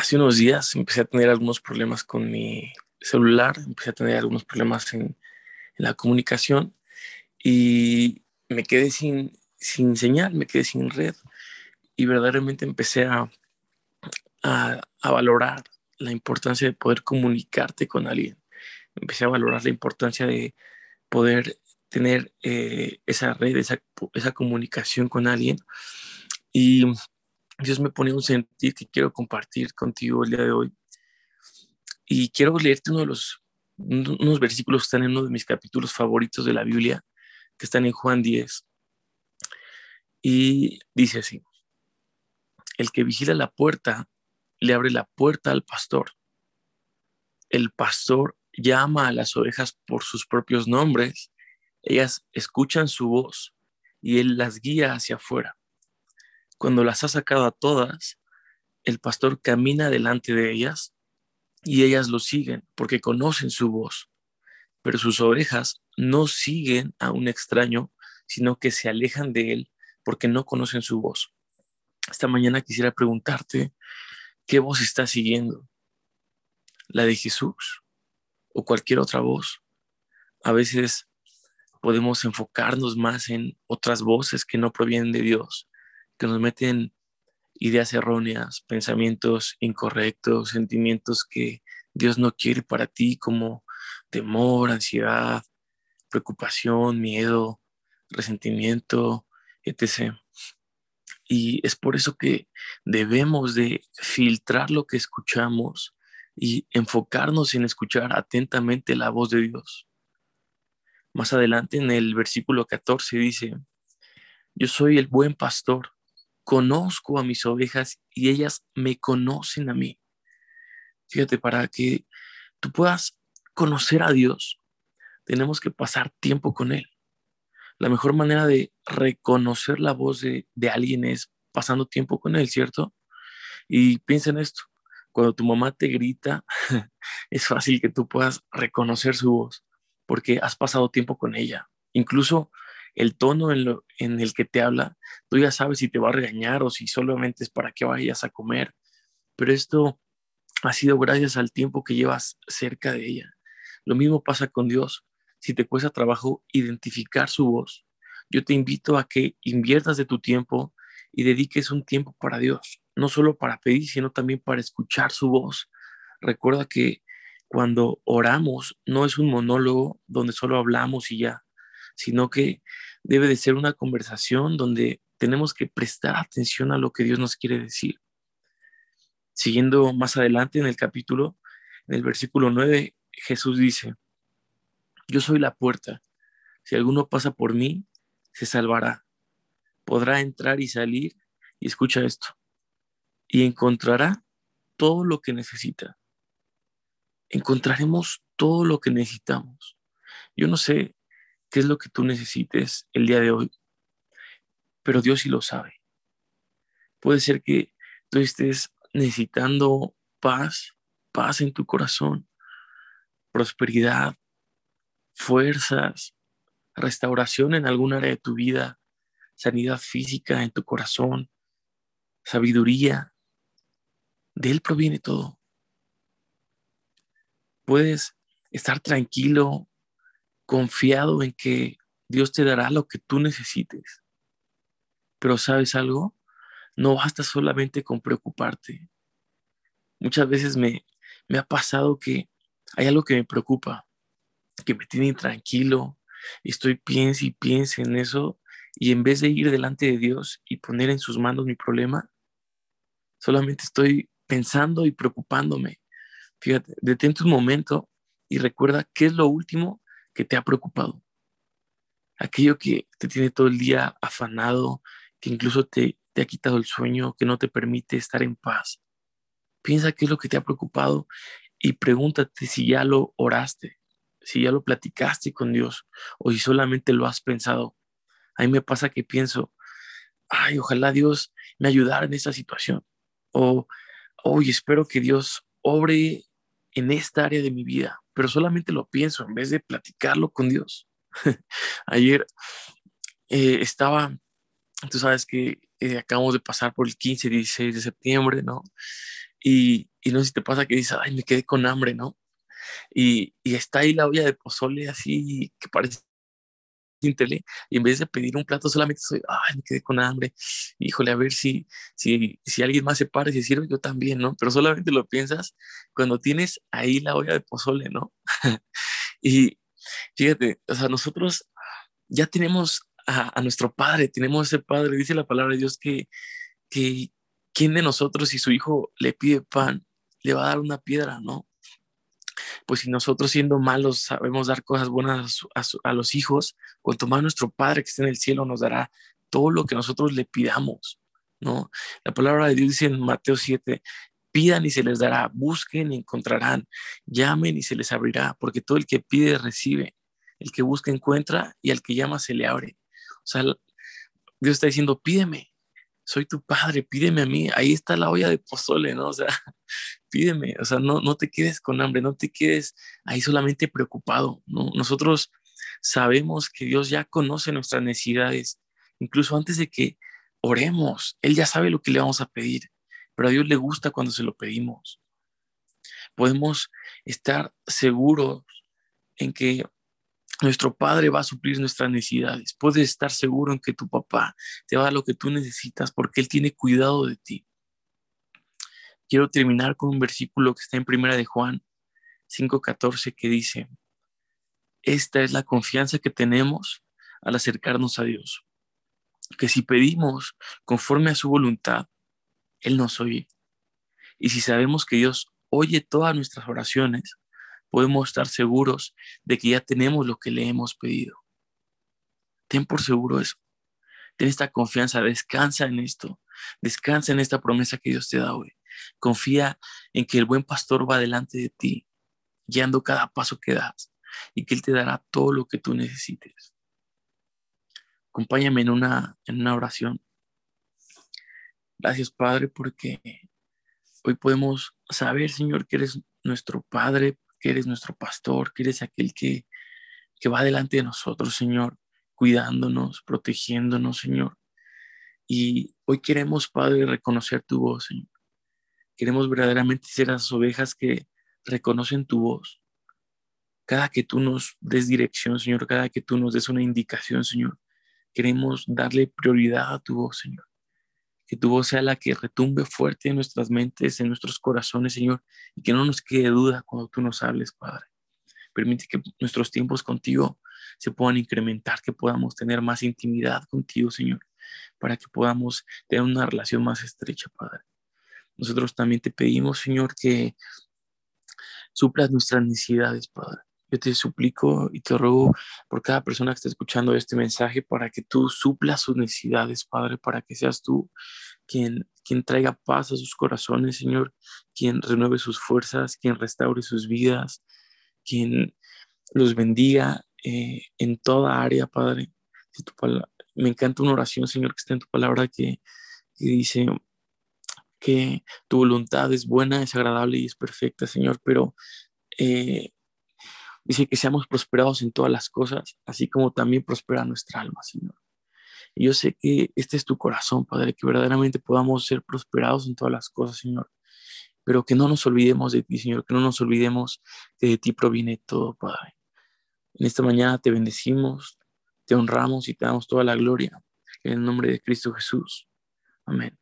hace unos días empecé a tener algunos problemas con mi celular, empecé a tener algunos problemas en, la comunicación y me quedé sin, sin señal, me quedé sin red y verdaderamente empecé a, a, valorar la importancia de poder comunicarte con alguien. Empecé a valorar la importancia de poder tener eh, esa red, esa, esa comunicación con alguien. Y Dios me pone un sentir que quiero compartir contigo el día de hoy. Y quiero leerte uno de los unos versículos que están en uno de mis capítulos favoritos de la Biblia, que están en Juan 10. Y dice así: El que vigila la puerta le abre la puerta al pastor. El pastor llama a las ovejas por sus propios nombres. Ellas escuchan su voz y él las guía hacia afuera. Cuando las ha sacado a todas, el pastor camina delante de ellas y ellas lo siguen porque conocen su voz. Pero sus ovejas no siguen a un extraño, sino que se alejan de él porque no conocen su voz. Esta mañana quisiera preguntarte, ¿qué voz estás siguiendo? ¿La de Jesús o cualquier otra voz? A veces podemos enfocarnos más en otras voces que no provienen de Dios que nos meten ideas erróneas, pensamientos incorrectos, sentimientos que Dios no quiere para ti, como temor, ansiedad, preocupación, miedo, resentimiento, etc. Y es por eso que debemos de filtrar lo que escuchamos y enfocarnos en escuchar atentamente la voz de Dios. Más adelante en el versículo 14 dice, yo soy el buen pastor conozco a mis ovejas y ellas me conocen a mí. Fíjate, para que tú puedas conocer a Dios, tenemos que pasar tiempo con Él. La mejor manera de reconocer la voz de, alguien es pasando tiempo con Él, ¿cierto? Y piensa en esto, cuando tu mamá te grita, es fácil que tú puedas reconocer su voz porque has pasado tiempo con ella. Incluso el tono en, el que te habla, tú ya sabes si te va a regañar o si solamente es para que vayas a comer, pero esto ha sido gracias al tiempo que llevas cerca de ella. Lo mismo pasa con Dios. Si te cuesta trabajo identificar su voz, yo te invito a que inviertas de tu tiempo y dediques un tiempo para Dios, no solo para pedir, sino también para escuchar su voz. Recuerda que cuando oramos no es un monólogo donde solo hablamos y ya, sino que debe de ser una conversación donde tenemos que prestar atención a lo que Dios nos quiere decir. Siguiendo más adelante en el capítulo, en el versículo 9, Jesús dice, yo soy la puerta. Si alguno pasa por mí, se salvará. Podrá entrar y salir, y escucha esto, y encontrará todo lo que necesita. Encontraremos todo lo que necesitamos. Yo no sé qué es lo que tú necesites el día de hoy, pero Dios sí lo sabe. Puede ser que tú estés necesitando paz, paz en tu corazón, prosperidad, fuerzas, restauración en algún área de tu vida, sanidad física en tu corazón, sabiduría. De Él proviene todo. Puedes estar tranquilo confiado en que Dios te dará lo que tú necesites. Pero sabes algo, no basta solamente con preocuparte. Muchas veces me, me ha pasado que hay algo que me preocupa, que me tiene intranquilo, estoy piense y piense en eso, y en vez de ir delante de Dios y poner en sus manos mi problema, solamente estoy pensando y preocupándome. Fíjate, detente un momento y recuerda qué es lo último que te ha preocupado, aquello que te tiene todo el día afanado, que incluso te, te ha quitado el sueño, que no te permite estar en paz. Piensa qué es lo que te ha preocupado y pregúntate si ya lo oraste, si ya lo platicaste con Dios o si solamente lo has pensado. A mí me pasa que pienso, ay, ojalá Dios me ayudara en esta situación. O, hoy espero que Dios obre en esta área de mi vida pero solamente lo pienso en vez de platicarlo con Dios. Ayer eh, estaba, tú sabes que eh, acabamos de pasar por el 15, 16 de septiembre, ¿no? Y y no sé si te pasa que dices, ay, me quedé con hambre, ¿no? Y, y está ahí la olla de pozole así que parece y en vez de pedir un plato solamente soy, ay, me quedé con hambre, híjole, a ver si, si, si alguien más se para se sirve, yo también, ¿no? Pero solamente lo piensas cuando tienes ahí la olla de pozole, ¿no? y fíjate, o sea, nosotros ya tenemos a, a, nuestro Padre, tenemos ese Padre, dice la palabra de Dios que, que ¿quién de nosotros si su hijo le pide pan, le va a dar una piedra, ¿no? Pues si nosotros siendo malos sabemos dar cosas buenas a, los hijos, cuanto más nuestro Padre que está en el cielo nos dará todo lo que nosotros le pidamos, ¿no? La palabra de Dios dice en Mateo 7, pidan y se les dará, busquen y encontrarán, llamen y se les abrirá, porque todo el que pide recibe, el que busca encuentra y al que llama se le abre. O sea, Dios está diciendo, pídeme, soy tu padre, pídeme a mí, ahí está la olla de pozole, ¿no? O sea, pídeme, o sea, no, no te quedes con hambre, no te quedes ahí solamente preocupado, ¿no? Nosotros sabemos que Dios ya conoce nuestras necesidades, incluso antes de que oremos, Él ya sabe lo que le vamos a pedir, pero a Dios le gusta cuando se lo pedimos. Podemos estar seguros en que nuestro Padre va a suplir nuestras necesidades. Puedes estar seguro en que tu papá te va a dar lo que tú necesitas porque Él tiene cuidado de ti. Quiero terminar con un versículo que está en Primera de Juan 5:14 que dice, esta es la confianza que tenemos al acercarnos a Dios, que si pedimos conforme a su voluntad, Él nos oye. Y si sabemos que Dios oye todas nuestras oraciones, podemos estar seguros de que ya tenemos lo que le hemos pedido. Ten por seguro eso. Ten esta confianza, descansa en esto, descansa en esta promesa que Dios te da hoy. Confía en que el buen pastor va delante de ti, guiando cada paso que das y que Él te dará todo lo que tú necesites. Acompáñame en una, en una oración. Gracias, Padre, porque hoy podemos saber, Señor, que eres nuestro Padre, que eres nuestro pastor, que eres aquel que, que va delante de nosotros, Señor, cuidándonos, protegiéndonos, Señor. Y hoy queremos, Padre, reconocer tu voz, Señor. Queremos verdaderamente ser las ovejas que reconocen tu voz. Cada que tú nos des dirección, Señor, cada que tú nos des una indicación, Señor, queremos darle prioridad a tu voz, Señor que tu voz sea la que retumbe fuerte en nuestras mentes, en nuestros corazones, Señor, y que no nos quede duda cuando tú nos hables, Padre. Permite que nuestros tiempos contigo se puedan incrementar, que podamos tener más intimidad contigo, Señor, para que podamos tener una relación más estrecha, Padre. Nosotros también te pedimos, Señor, que suplas nuestras necesidades, Padre. Yo te suplico y te ruego por cada persona que está escuchando este mensaje para que tú suplas sus necesidades, Padre, para que seas tú quien, quien traiga paz a sus corazones, Señor, quien renueve sus fuerzas, quien restaure sus vidas, quien los bendiga eh, en toda área, Padre. me encanta una oración, Señor, que está en tu palabra que, que dice que tu voluntad es buena, es agradable y es perfecta, Señor, pero eh, Dice que seamos prosperados en todas las cosas, así como también prospera nuestra alma, Señor. Y yo sé que este es tu corazón, Padre, que verdaderamente podamos ser prosperados en todas las cosas, Señor. Pero que no nos olvidemos de ti, Señor, que no nos olvidemos que de ti proviene todo, Padre. En esta mañana te bendecimos, te honramos y te damos toda la gloria. En el nombre de Cristo Jesús. Amén.